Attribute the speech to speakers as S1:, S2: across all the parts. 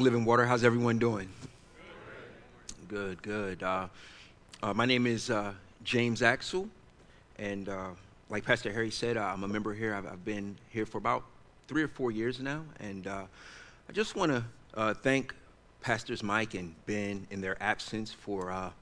S1: Living Water. How's everyone doing? Good, good. Uh, uh, my name is uh, James Axel, and uh, like Pastor Harry said, uh, I'm a member here. I've, I've, been here for about three or four years now, and uh, I just want to thank Pastors Mike and Ben in their absence for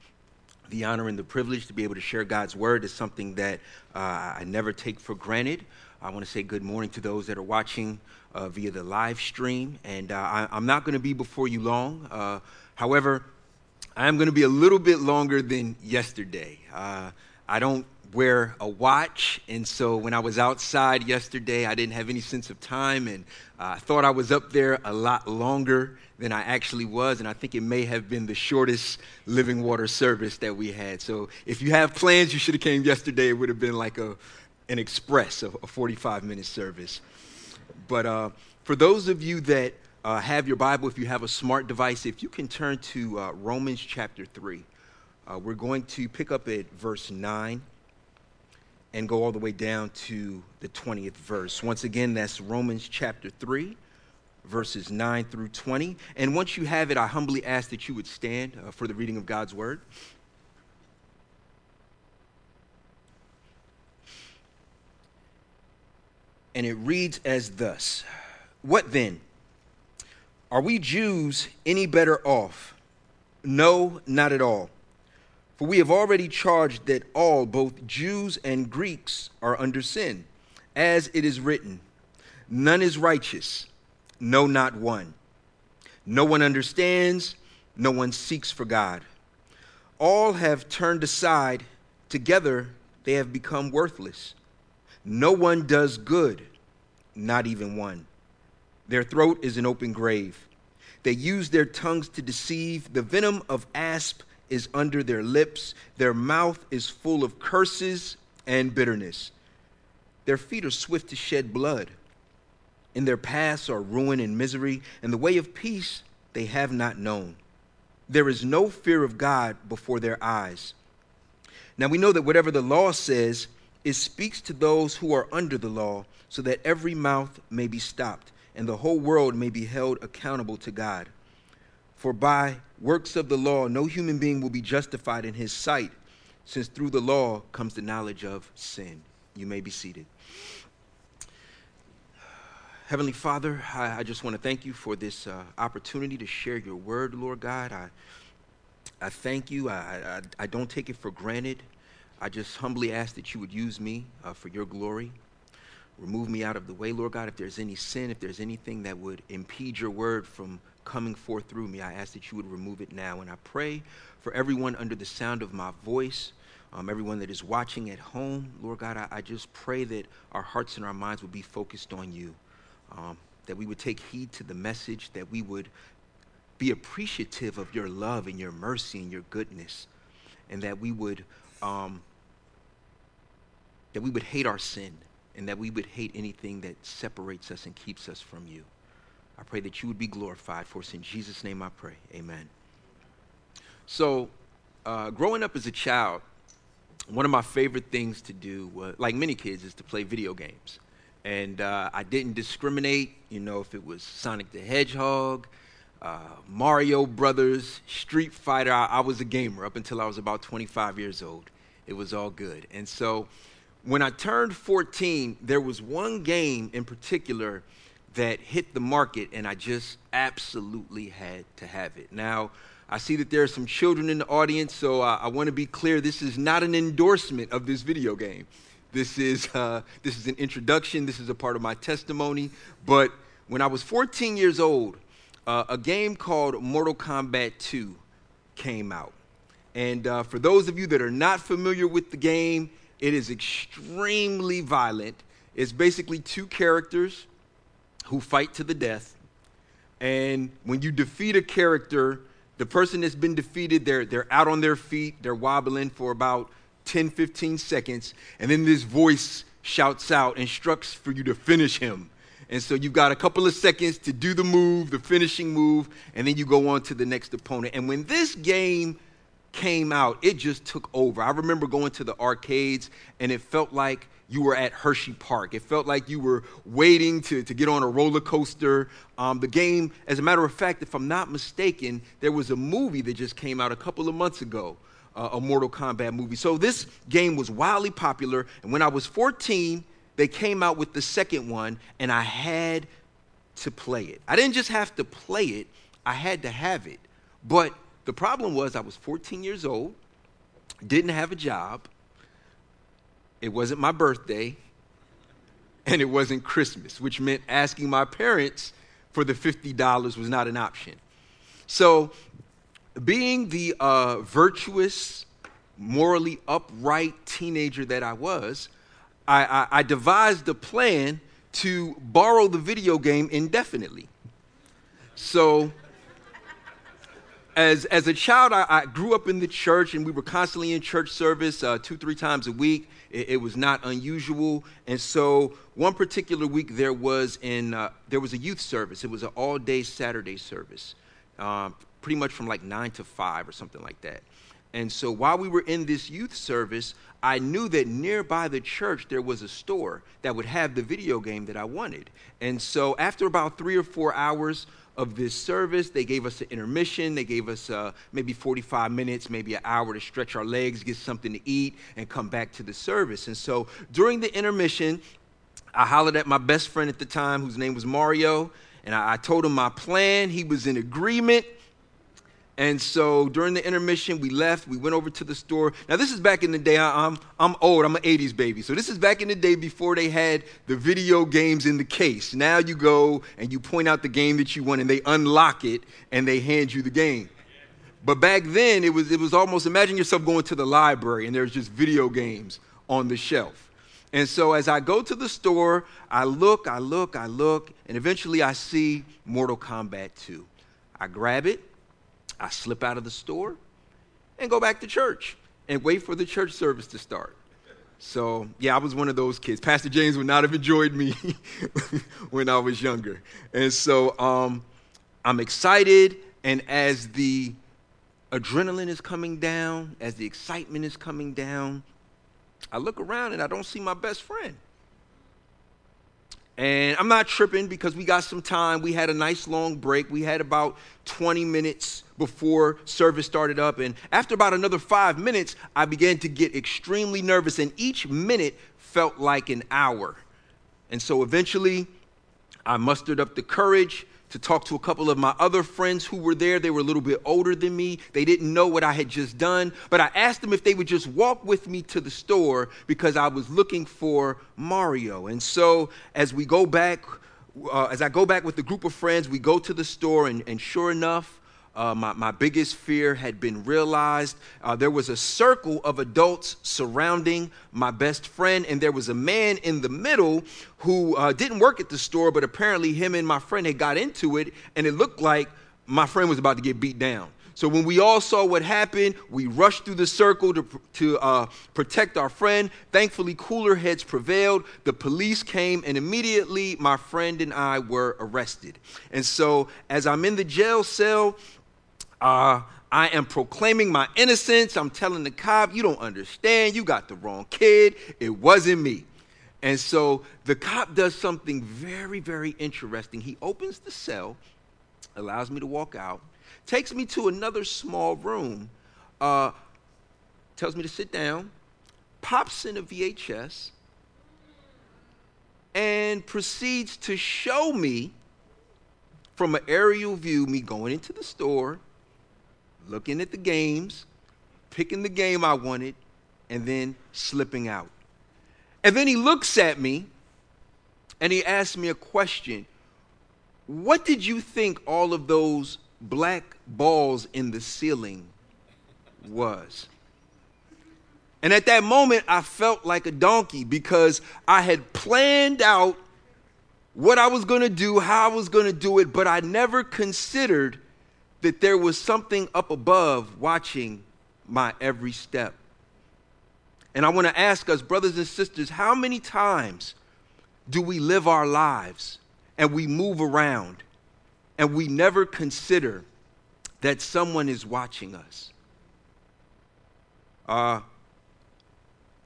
S1: the honor and the privilege to be able to share God's word. Is something that I never take for granted. I want to say good morning to those that are watching uh, via the live stream. And uh, I, am not going to be before you long. Uh, however, I am going to be a little bit longer than yesterday. Uh, I don't wear a watch, and so when I was outside yesterday, I didn't have any sense of time, and uh, I thought I was up there a lot longer than I actually was, and I think it may have been the shortest living water service that we had. So if you have plans, you should have came yesterday. It would have been like a an express, a, 45 minute service. But uh, for those of you that uh, have your Bible, if you have a smart device, if you can turn to uh, Romans chapter 3, uh, we're going to pick up at verse 9 and go all the way down to the 20th verse. Once again, that's Romans chapter 3, verses 9 through 20. And once you have it, I humbly ask that you would stand uh, for the reading of God's word. And it reads as thus What then? Are we Jews any better off? No, not at all. For we have already charged that all, both Jews and Greeks, are under sin. As it is written, None is righteous, no, not one. No one understands, no one seeks for God. All have turned aside, together they have become worthless. No one does good, not even one. Their throat is an open grave. They use their tongues to deceive. The venom of asp is under their lips. Their mouth is full of curses and bitterness. Their feet are swift to shed blood. In their paths are ruin and misery, and the way of peace they have not known. There is no fear of God before their eyes. Now we know that whatever the law says, it speaks to those who are under the law, so that every mouth may be stopped, and the whole world may be held accountable to God. For by works of the law, no human being will be justified in his sight, since through the law comes the knowledge of sin. You may be seated. Heavenly Father, I, I just want to thank you for this uh, opportunity to share your word, Lord God. I, I thank you. I, I, I don't take it for granted. I just humbly ask that you would use me uh, for your glory. Remove me out of the way, Lord God. If there's any sin, if there's anything that would impede your word from coming forth through me, I ask that you would remove it now. And I pray for everyone under the sound of my voice, um, everyone that is watching at home, Lord God, I, I, just pray that our hearts and our minds would be focused on you, um, that we would take heed to the message, that we would be appreciative of your love and your mercy and your goodness, and that we would um, that we would hate our sin and that we would hate anything that separates us and keeps us from you. I pray that you would be glorified. For us in Jesus' name I pray. Amen. So, uh, growing up as a child, one of my favorite things to do, was, like many kids, is to play video games. And uh, I didn't discriminate, you know, if it was Sonic the Hedgehog, uh, Mario Brothers, Street Fighter. I, I was a gamer up until I was about 25 years old. It was all good. And so, when I turned 14, there was one game in particular that hit the market, and I just absolutely had to have it. Now, I see that there are some children in the audience, so I, I want to be clear this is not an endorsement of this video game. This is, uh, this is an introduction, this is a part of my testimony. But when I was 14 years old, uh, a game called Mortal Kombat 2 came out. And uh, for those of you that are not familiar with the game, it is extremely violent. It's basically two characters who fight to the death. And when you defeat a character, the person that's been defeated, they're, they're out on their feet, they're wobbling for about 10, 15 seconds. And then this voice shouts out, instructs for you to finish him. And so you've got a couple of seconds to do the move, the finishing move, and then you go on to the next opponent. And when this game came out, it just took over. I remember going to the arcades, and it felt like you were at Hershey Park. It felt like you were waiting to, to get on a roller coaster. Um, the game, as a matter of fact, if I'm not mistaken, there was a movie that just came out a couple of months ago, uh, a Mortal Kombat movie. So this game was wildly popular. And when I was 14, they came out with the second one, and I had to play it. I didn't just have to play it, I had to have it. But the problem was, I was 14 years old, didn't have a job it wasn't my birthday, and it wasn't Christmas, which meant asking my parents for the $50 was not an option. So, being the uh, virtuous, morally upright teenager that I was, I, I, I devised a plan to borrow the video game indefinitely. So, as, as a child, I, I, grew up in the church, and we were constantly in church service uh, two, three times a week. It, it, was not unusual. And so, one particular week, there was, in, uh, there was a youth service. It was an all day Saturday service, uh, pretty much from like 9 to 5 or something like that. And so, while we were in this youth service, I knew that nearby the church there was a store that would have the video game that I wanted. And so, after about three or four hours, of this service. They gave us an intermission. They gave us uh, maybe 45 minutes, maybe an hour to stretch our legs, get something to eat, and come back to the service. And so during the intermission, I hollered at my best friend at the time, whose name was Mario, and I, I told him my plan. He was in agreement. And so during the intermission, we left. We went over to the store. Now, this is back in the day. I, am I'm old. I'm an 80s baby. So this is back in the day before they had the video games in the case. Now you go and you point out the game that you want, and they unlock it and they hand you the game. But back then, it was, it was almost imagine yourself going to the library and there's just video games on the shelf. And so as I go to the store, I look, I look, I look, and eventually I see Mortal Kombat 2. I grab it, I slip out of the store and go back to church and wait for the church service to start. So, yeah, I was one of those kids. Pastor James would not have enjoyed me when I was younger. And so um, I'm excited, and as the adrenaline is coming down, as the excitement is coming down, I look around and I don't see my best friend. And I'm not tripping because we got some time. We had a nice long break. We had about 20 minutes before service started up. And after about another five minutes, I began to get extremely nervous. And each minute felt like an hour. And so eventually, I mustered up the courage to talk to a couple of my other friends who were there. They were a little bit older than me. They didn't know what I had just done, but I asked them if they would just walk with me to the store because I was looking for Mario. And so as we go back, uh, as I go back with the group of friends, we go to the store, and, and sure enough, uh, my, my biggest fear had been realized. Uh, there was a circle of adults surrounding my best friend, and there was a man in the middle who uh, didn't work at the store, but apparently him and my friend had got into it, and it looked like my friend was about to get beat down. So when we all saw what happened, we rushed through the circle to, to uh, protect our friend. Thankfully, cooler heads prevailed. The police came, and immediately my friend and I were arrested. And so as I'm in the jail cell, uh, I am proclaiming my innocence. I'm telling the cop, you don't understand. You got the wrong kid. It wasn't me. And so the cop does something very, very interesting. He opens the cell, allows me to walk out, takes me to another small room, uh, tells me to sit down, pops in a VHS, and proceeds to show me from an aerial view me going into the store looking at the games, picking the game I wanted, and then slipping out. And then he looks at me and he asks me a question What did you think all of those black balls in the ceiling was? And at that moment, I felt like a donkey because I had planned out what I was going to do, how I was going to do it, but I never considered that there was something up above watching my every step. And I want to ask us, brothers and sisters, how many times do we live our lives and we move around and we never consider that someone is watching us? Uh,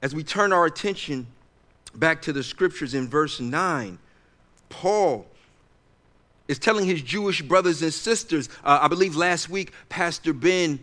S1: as we turn our attention back to the scriptures in verse 9, Paul is telling his Jewish brothers and sisters. Uh, I believe last week, Pastor Ben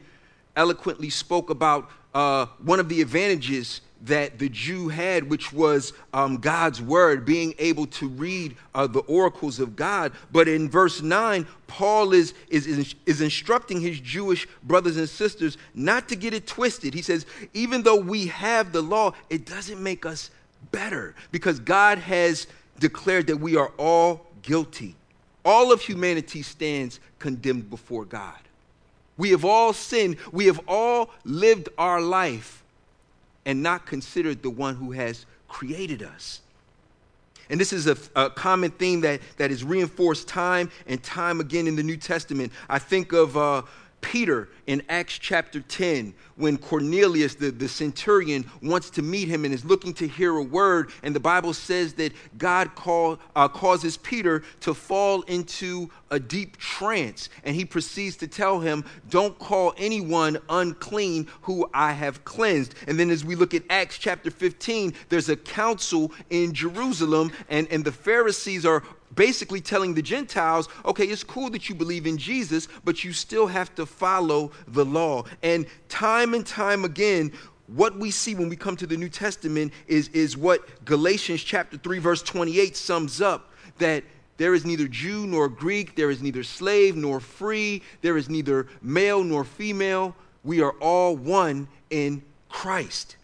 S1: eloquently spoke about uh, one of the advantages that the Jew had, which was um, God's word, being able to read uh, the oracles of God. But in verse 9, Paul is, is, is instructing his Jewish brothers and sisters not to get it twisted. He says, even though we have the law, it doesn't make us better because God has declared that we are all guilty. All of humanity stands condemned before God. We have all sinned. We have all lived our life and not considered the one who has created us. And this is a, a, common theme that, that is reinforced time and time again in the New Testament. I think of uh, Peter in Acts chapter 10 when Cornelius, the, the centurion, wants to meet him and is looking to hear a word. And the Bible says that God call, uh, causes Peter to fall into a deep trance. And he proceeds to tell him, Don't call anyone unclean who I have cleansed. And then as we look at Acts chapter 15, there's a council in Jerusalem, and, and the Pharisees are basically telling the Gentiles, okay, it's cool that you believe in Jesus, but you still have to follow the law. And time and time again, what we see when we come to the New Testament is, is what Galatians chapter 3, verse 28 sums up that there is neither Jew nor Greek, there is neither slave nor free, there is neither male nor female. We are all one in Christ.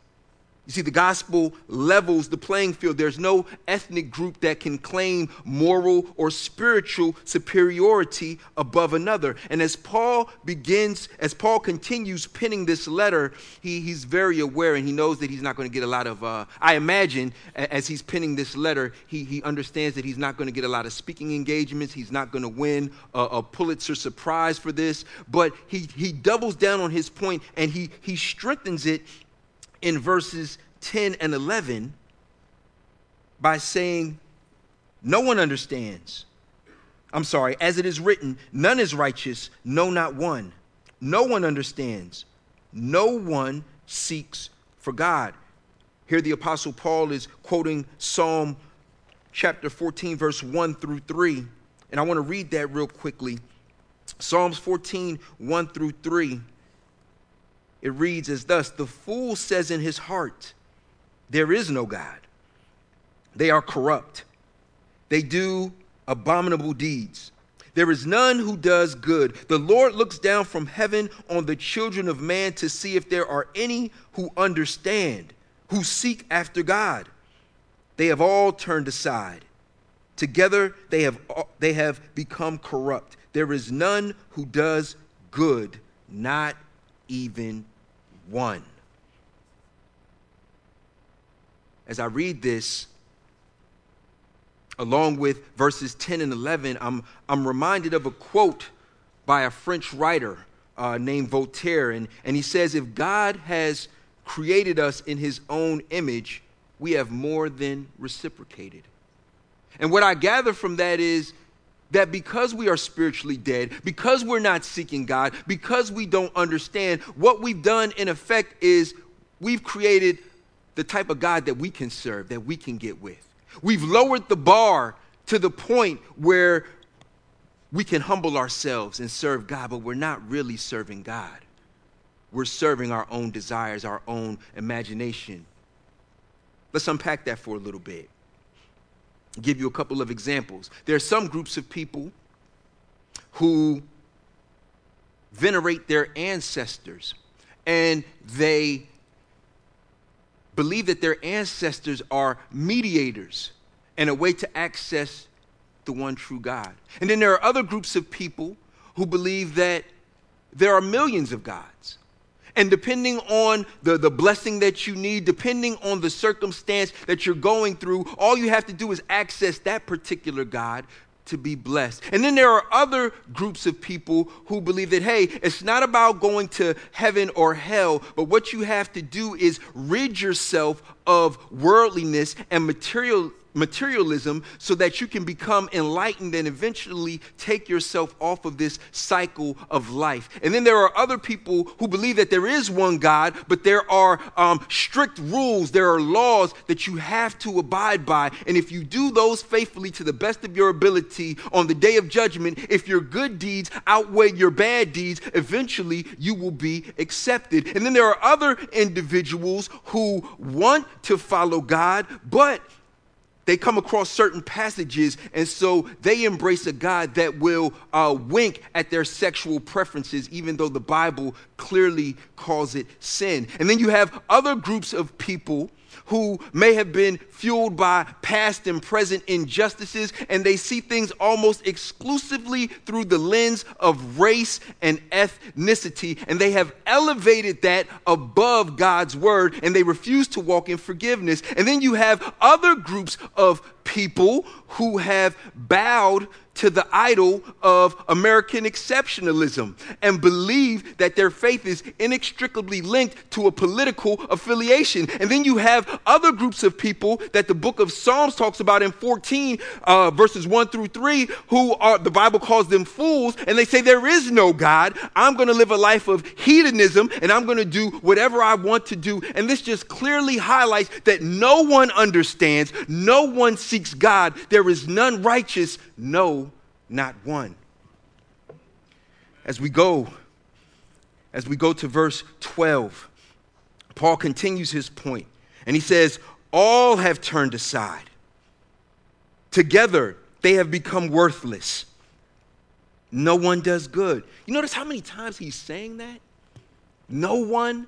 S1: You see, the gospel levels the playing field. There's no ethnic group that can claim moral or spiritual superiority above another. And as Paul begins, as Paul continues penning this letter, he, he's very aware and he knows that he's not going to get a lot of, uh, I imagine, as he's penning this letter, he, he understands that he's not going to get a lot of speaking engagements. He's not going to win a, a Pulitzer Prize for this. But he, he doubles down on his point and he, he strengthens it in verses 10 and 11 by saying, No one understands. I'm sorry, as it is written, none is righteous, no, not one. No one understands. No one seeks for God. Here, the Apostle Paul is quoting Psalm chapter 14, verse 1 through 3. And I want to read that real quickly. Psalms 14, 1 through 3. It reads as thus The fool says in his heart, There is no God. They are corrupt. They do abominable deeds. There is none who does good. The Lord looks down from heaven on the children of man to see if there are any who understand, who seek after God. They have all turned aside. Together they have, they have become corrupt. There is none who does good, not even one. As I read this, along with verses 10 and 11, I'm, I'm reminded of a quote by a French writer uh, named Voltaire. And, and he says, If God has created us in his own image, we have more than reciprocated. And what I gather from that is that because we are spiritually dead, because we're not seeking God, because we don't understand, what we've done in effect is we've created the type of God that we can serve, that we can get with. We've lowered the bar to the point where we can humble ourselves and serve God, but we're not really serving God. We're serving our own desires, our own imagination. Let's unpack that for a little bit give you a couple of examples. There are some groups of people who venerate their ancestors and they believe that their ancestors are mediators and a way to access the one true God. And then there are other groups of people who believe that there are millions of gods and depending on the, the blessing that you need, depending on the circumstance that you're going through, all you have to do is access that particular God to be blessed. And then there are other groups of people who believe that, hey, it's not about going to heaven or hell, but what you have to do is rid yourself of worldliness and material materialism so that you can become enlightened and eventually take yourself off of this cycle of life. And then there are other people who believe that there is one God, but there are um, strict rules, there are laws that you have to abide by. And if you do those faithfully to the best of your ability on the day of judgment, if your good deeds outweigh your bad deeds, eventually you will be accepted. And then there are other individuals who want to follow God, but they come across certain passages, and so they embrace a God that will uh, wink at their sexual preferences, even though the Bible clearly calls it sin. And then you have other groups of people who may have been fueled by past and present injustices, and they see things almost exclusively through the lens of race and ethnicity, and they have elevated that above God's word, and they refuse to walk in forgiveness. And then you have other groups of people who have bowed to the idol of American exceptionalism and believe that their faith is inextricably linked to a political affiliation. And then you have other groups of people that the book of Psalms talks about in 14, uh, verses 1 through 3, who are, the Bible calls them fools, and they say, There is no God. I'm going to live a life of hedonism and I'm going to do whatever I want to do. And this just clearly highlights that no one understands, no one seeks God. There is none righteous, no, not one. As we go, as we go to verse 12, Paul continues his point, and he says, All have turned aside. Together they have become worthless. No one does good. You notice how many times he's saying that? No one.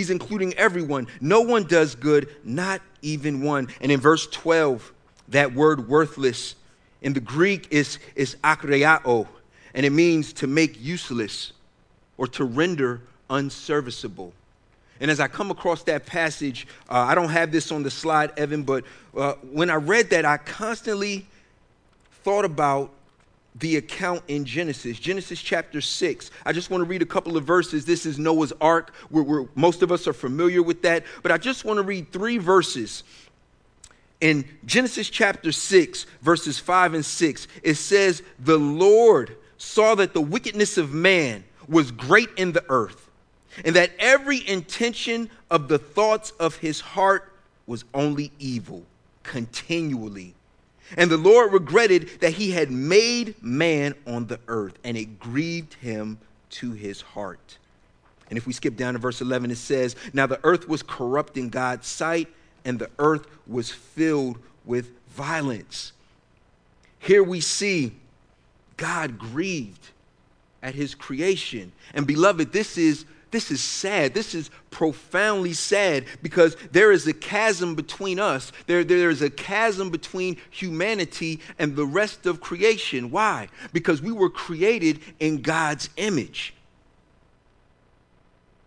S1: He's including everyone. No one does good, not even one. And in verse 12, that word worthless in the Greek is, is akreao, and it means to make useless or to render unserviceable. And as I come across that passage, uh, I don't have this on the slide, Evan, but uh, when I read that, I constantly thought about the account in Genesis, Genesis chapter 6. I just want to read a couple of verses. This is Noah's Ark. Where, where most of us are familiar with that. But I just want to read three verses in Genesis chapter 6, verses 5 and 6, it says, The Lord saw that the wickedness of man was great in the earth, and that every intention of the thoughts of his heart was only evil continually. And the Lord regretted that he had made man on the earth, and it grieved him to his heart. And if we skip down to verse 11, it says, Now the earth was corrupt in God's sight and the earth was filled with violence. Here we see God grieved at his creation. And beloved, this is this is sad. This is profoundly sad because there is a chasm between us. There, there is a chasm between humanity and the rest of creation. Why? Because we were created in God's image.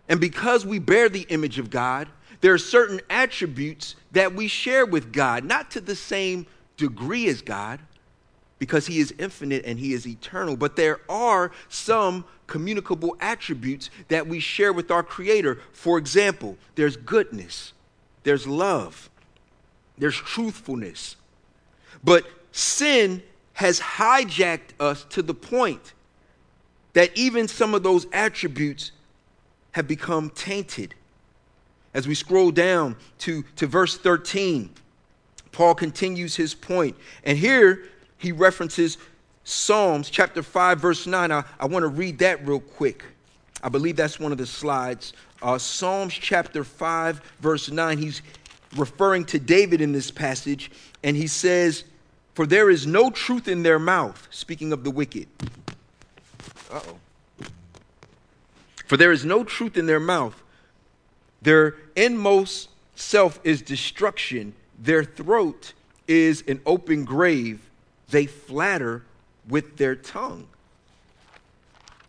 S1: And because we bear the image of God, there are certain attributes that we share with God, not to the same degree as God, because He is infinite and He is eternal, but there are some communicable attributes that we share with our Creator. For example, there's goodness, there's love, there's truthfulness. But sin has hijacked us to the point that even some of those attributes have become tainted. As we scroll down to, to verse 13, Paul continues his point. And here he references Psalms chapter 5, verse 9. I, I want to read that real quick. I believe that's one of the slides. Uh, Psalms chapter 5, verse 9. He's referring to David in this passage, and he says, For there is no truth in their mouth, speaking of the wicked. Uh oh. For there is no truth in their mouth. Their inmost self is destruction. Their throat is an open grave. They flatter with their tongue.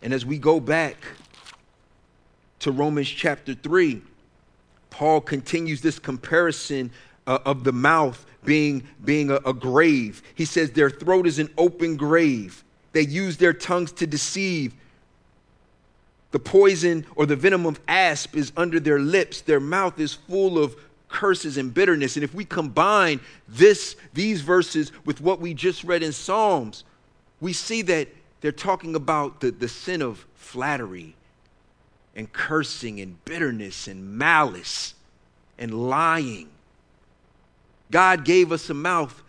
S1: And as we go back to Romans chapter 3, Paul continues this comparison uh, of the mouth being, being a, a grave. He says, Their throat is an open grave. They use their tongues to deceive. The poison or the venom of asp is under their lips. Their mouth is full of curses and bitterness. And if we combine this, these verses with what we just read in Psalms, we see that they're talking about the, the sin of flattery and cursing and bitterness and malice and lying. God gave us a mouth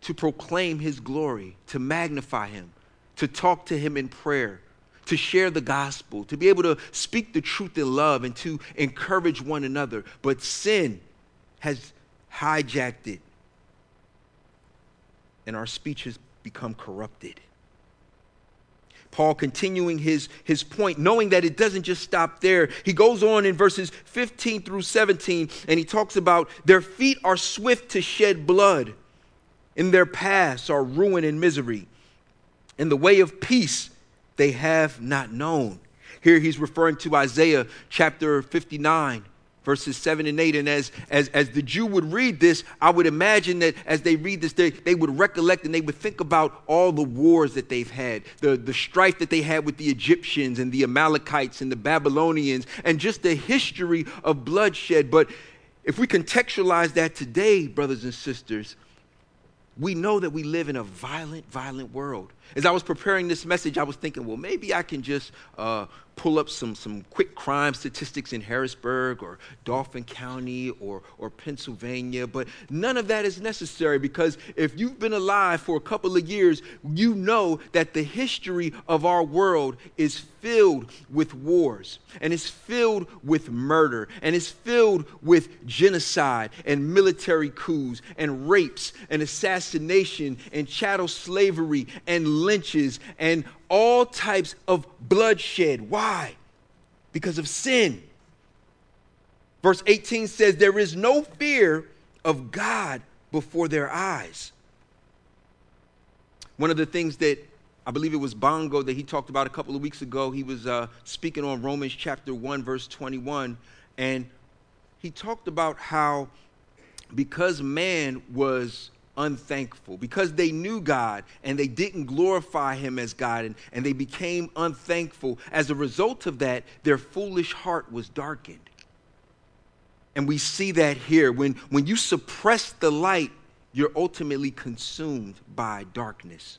S1: to proclaim his glory, to magnify him, to talk to him in prayer, to share the gospel, to be able to speak the truth in love, and to encourage one another. But sin has hijacked it, and our speech has become corrupted. Paul continuing his, his point, knowing that it doesn't just stop there. He goes on in verses 15 through 17, and he talks about their feet are swift to shed blood. In their paths are ruin and misery. In the way of peace they have not known. Here he's referring to Isaiah chapter 59 verses 7 and 8. And as, as, as the Jew would read this, I would imagine that as they read this, they, they would recollect and they would think about all the wars that they've had, the, the strife that they had with the Egyptians and the Amalekites and the Babylonians, and just the history of bloodshed. But if we contextualize that today, brothers and sisters, we know that we live in a violent, violent world. As I was preparing this message, I was thinking, well, maybe I can just uh, pull up some, some quick crime statistics in Harrisburg or Dauphin County or, or Pennsylvania, but none of that is necessary because if you've been alive for a couple of years, you know that the history of our world is filled with wars and is filled with murder and is filled with genocide and military coups and rapes and assassination and chattel slavery and lynches and all types of bloodshed. Why? Because of sin. Verse 18 says, There is no fear of God before their eyes. One of the things that I believe it was Bongo that he talked about a couple of weeks ago, he was uh, speaking on Romans chapter 1, verse 21, and he talked about how because man was unthankful because they knew God and they didn't glorify Him as God and, and they became unthankful. As a result of that, their foolish heart was darkened. And we see that here. When, when you suppress the light, you're ultimately consumed by darkness.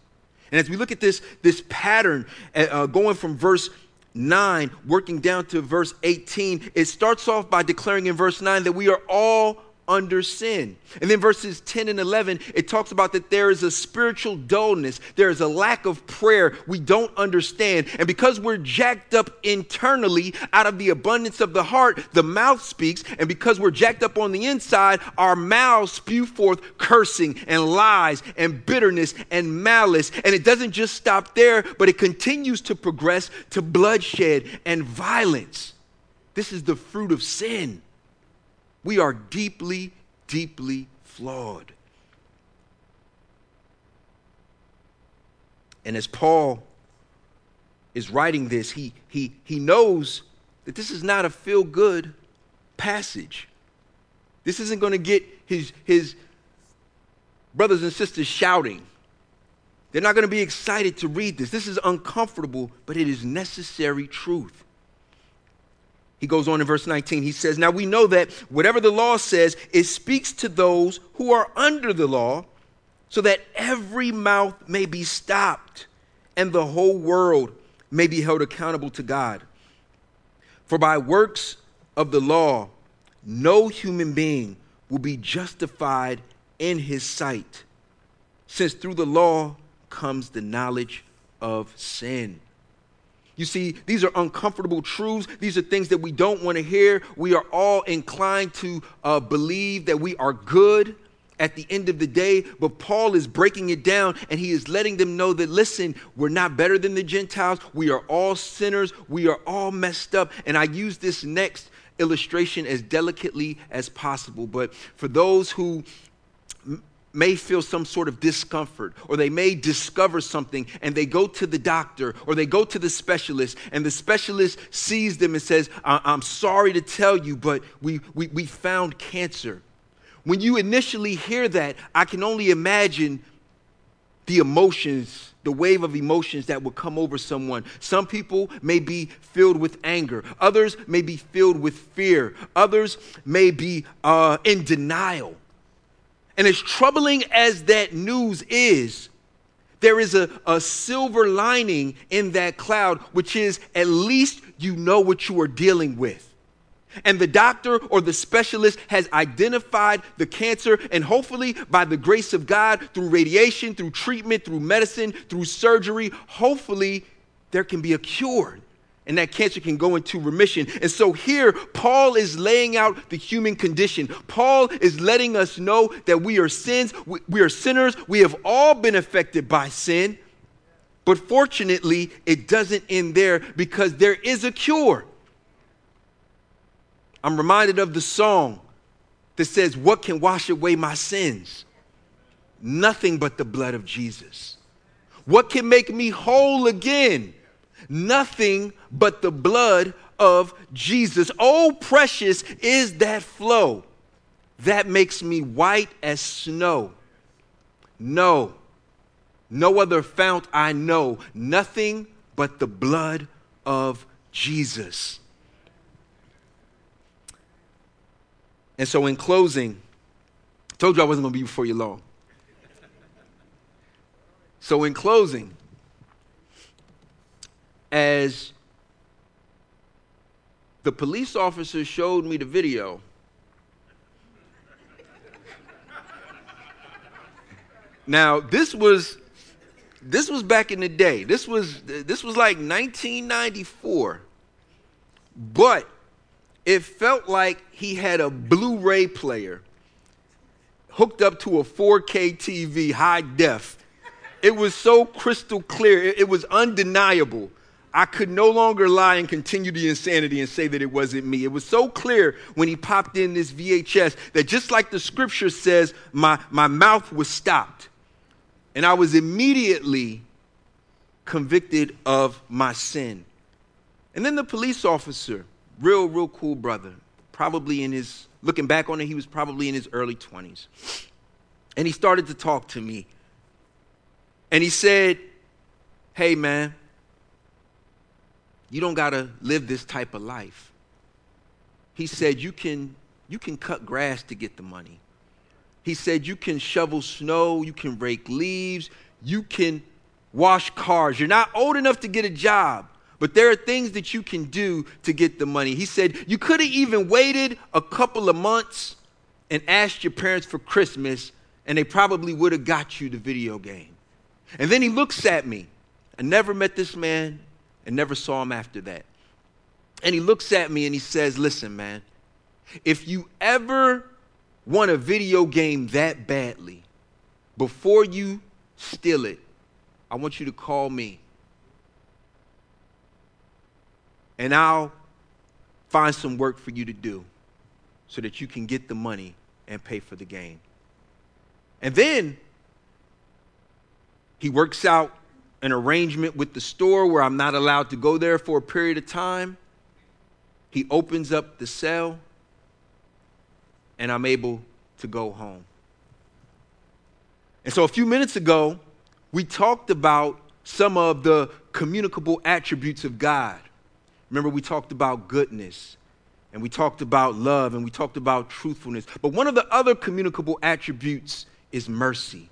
S1: And as we look at this, this pattern uh, uh going from verse 9, working down to verse 18, it starts off by declaring in verse 9 that we are all under sin. And then verses 10 and 11, it talks about that there is a spiritual dullness, there is a lack of prayer we don't understand. And because we're jacked up internally out of the abundance of the heart, the mouth speaks. And because we're jacked up on the inside, our mouths spew forth cursing and lies and bitterness and malice. And it doesn't just stop there, but it continues to progress to bloodshed and violence. This is the fruit of sin. We are deeply, deeply flawed. And as Paul is writing this, he, he, he knows that this is not a feel good passage. This isn't going to get his, his brothers and sisters shouting. They're not going to be excited to read this. This is uncomfortable, but it is necessary truth. He goes on in verse 19. He says, Now we know that whatever the law says, it speaks to those who are under the law, so that every mouth may be stopped and the whole world may be held accountable to God. For by works of the law, no human being will be justified in his sight, since through the law comes the knowledge of sin. You see, these are uncomfortable truths. These are things that we don't want to hear. We are all inclined to uh, believe that we are good at the end of the day, but Paul is breaking it down and he is letting them know that, listen, we're not better than the Gentiles. We are all sinners. We are all messed up. And I use this next illustration as delicately as possible. But for those who may feel some sort of discomfort or they may discover something and they go to the doctor or they go to the specialist and the specialist sees them and says i'm sorry to tell you but we, we, we found cancer when you initially hear that i can only imagine the emotions, the wave of emotions that would come over someone. Some people may be filled with anger, others may be filled with fear, others may be uh, in denial. And as troubling as that news is, there is a, a silver lining in that cloud, which is at least you know what you are dealing with. And the doctor or the specialist has identified the cancer, and hopefully, by the grace of God, through radiation, through treatment, through medicine, through surgery, hopefully there can be a cure and that cancer can go into remission. And so here, Paul is laying out the human condition. Paul is letting us know that we are sins, we, are sinners, we have all been affected by sin. But fortunately, it doesn't end there because there is a cure. I'm reminded of the song that says, What can wash away my sins? Nothing but the blood of Jesus. What can make me whole again? Nothing but the blood of Jesus. Oh, precious is that flow that makes me white as snow. No, no other fount I know, nothing but the blood of Jesus. And so, in closing, I told you I wasn't going to be before you long. So, in closing, as the police officer showed me the video, now this was this was back in the day. This was this was like 1994. But it felt like he had a Blu ray player hooked up to a 4K TV, high def. It was so crystal clear, it, was undeniable. I could no longer lie and continue the insanity and say that it wasn't me. It was so clear when he popped in this VHS that just like the scripture says, my, my mouth was stopped. And I was immediately convicted of my sin. And then the police officer, Real, real cool brother. Probably in his, looking back on it, he was probably in his early 20s. And he started to talk to me. And he said, Hey, man, you don't got to live this type of life. He said, you can, you can cut grass to get the money. He said, You can shovel snow, you can rake leaves, you can wash cars. You're not old enough to get a job, but there are things that you can do to get the money. He said, You could have even waited a couple of months and asked your parents for Christmas, and they probably would have got you the video game. And then he looks at me. I never met this man and never saw him after that. And he looks at me and he says, Listen, man, if you ever want a video game that badly, before you steal it, I want you to call me and I'll find some work for you to do so that you can get the money and pay for the game. And then he works out an arrangement with the store where I'm not allowed to go there for a period of time. He opens up the cell, and I'm able to go home. And so a few minutes ago, we talked about some of the communicable attributes of God. Remember, we talked about goodness and we talked about love and we talked about truthfulness. But one of the other communicable attributes is mercy.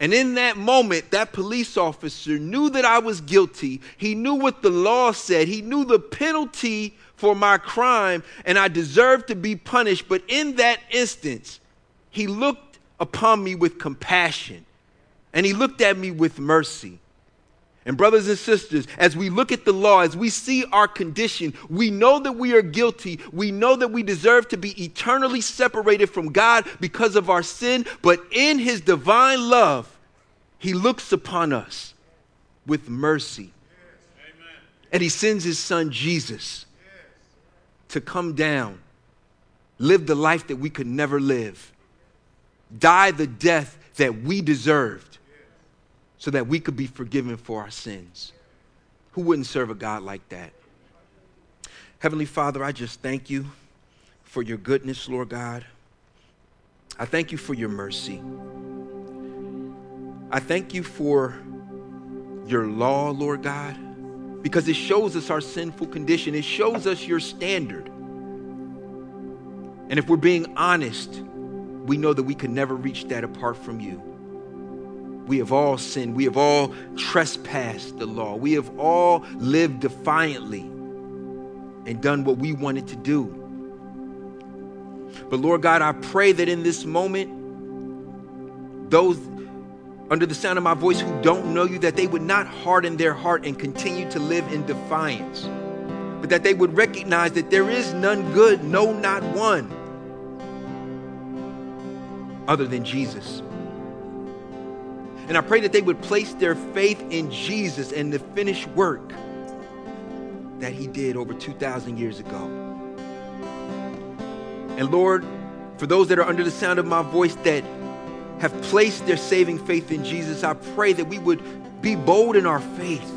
S1: And in that moment, that police officer knew that I was guilty. He knew what the law said. He knew the penalty for my crime, and I deserved to be punished. But in that instance, he looked upon me with compassion and he looked at me with mercy. And, brothers and sisters, as we look at the law, as we see our condition, we know that we are guilty. We know that we deserve to be eternally separated from God because of our sin. But in His divine love, He looks upon us with mercy. And He sends His Son Jesus to come down, live the life that we could never live, die the death that we deserved so that we could be forgiven for our sins. Who wouldn't serve a God like that? Heavenly Father, I just thank you for your goodness, Lord God. I thank you for your mercy. I thank you for your law, Lord God, because it shows us our sinful condition. It shows us your standard. And if we're being honest, we know that we could never reach that apart from you. We have all sinned. We have all trespassed the law. We have all lived defiantly and done what we wanted to do. But Lord God, I pray that in this moment, those under the sound of my voice who don't know you, that they would not harden their heart and continue to live in defiance, but that they would recognize that there is none good, no, not one, other than Jesus. And I pray that they would place their faith in Jesus and the finished work that he did over 2,000 years ago. And Lord, for those that are under the sound of my voice that have placed their saving faith in Jesus, I pray that we would be bold in our faith,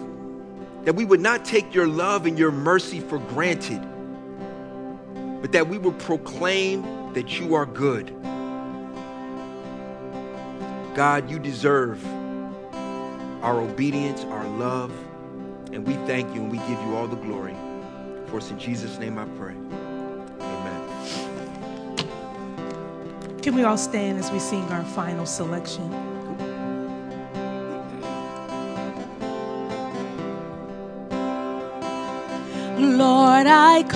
S1: that we would not take your love and your mercy for granted, but that we would proclaim that you are good God, you deserve our obedience, our love, and we thank you and we give you all the glory. For it's in Jesus' name I pray. Amen.
S2: Can we all stand as we sing our final selection? Lord, I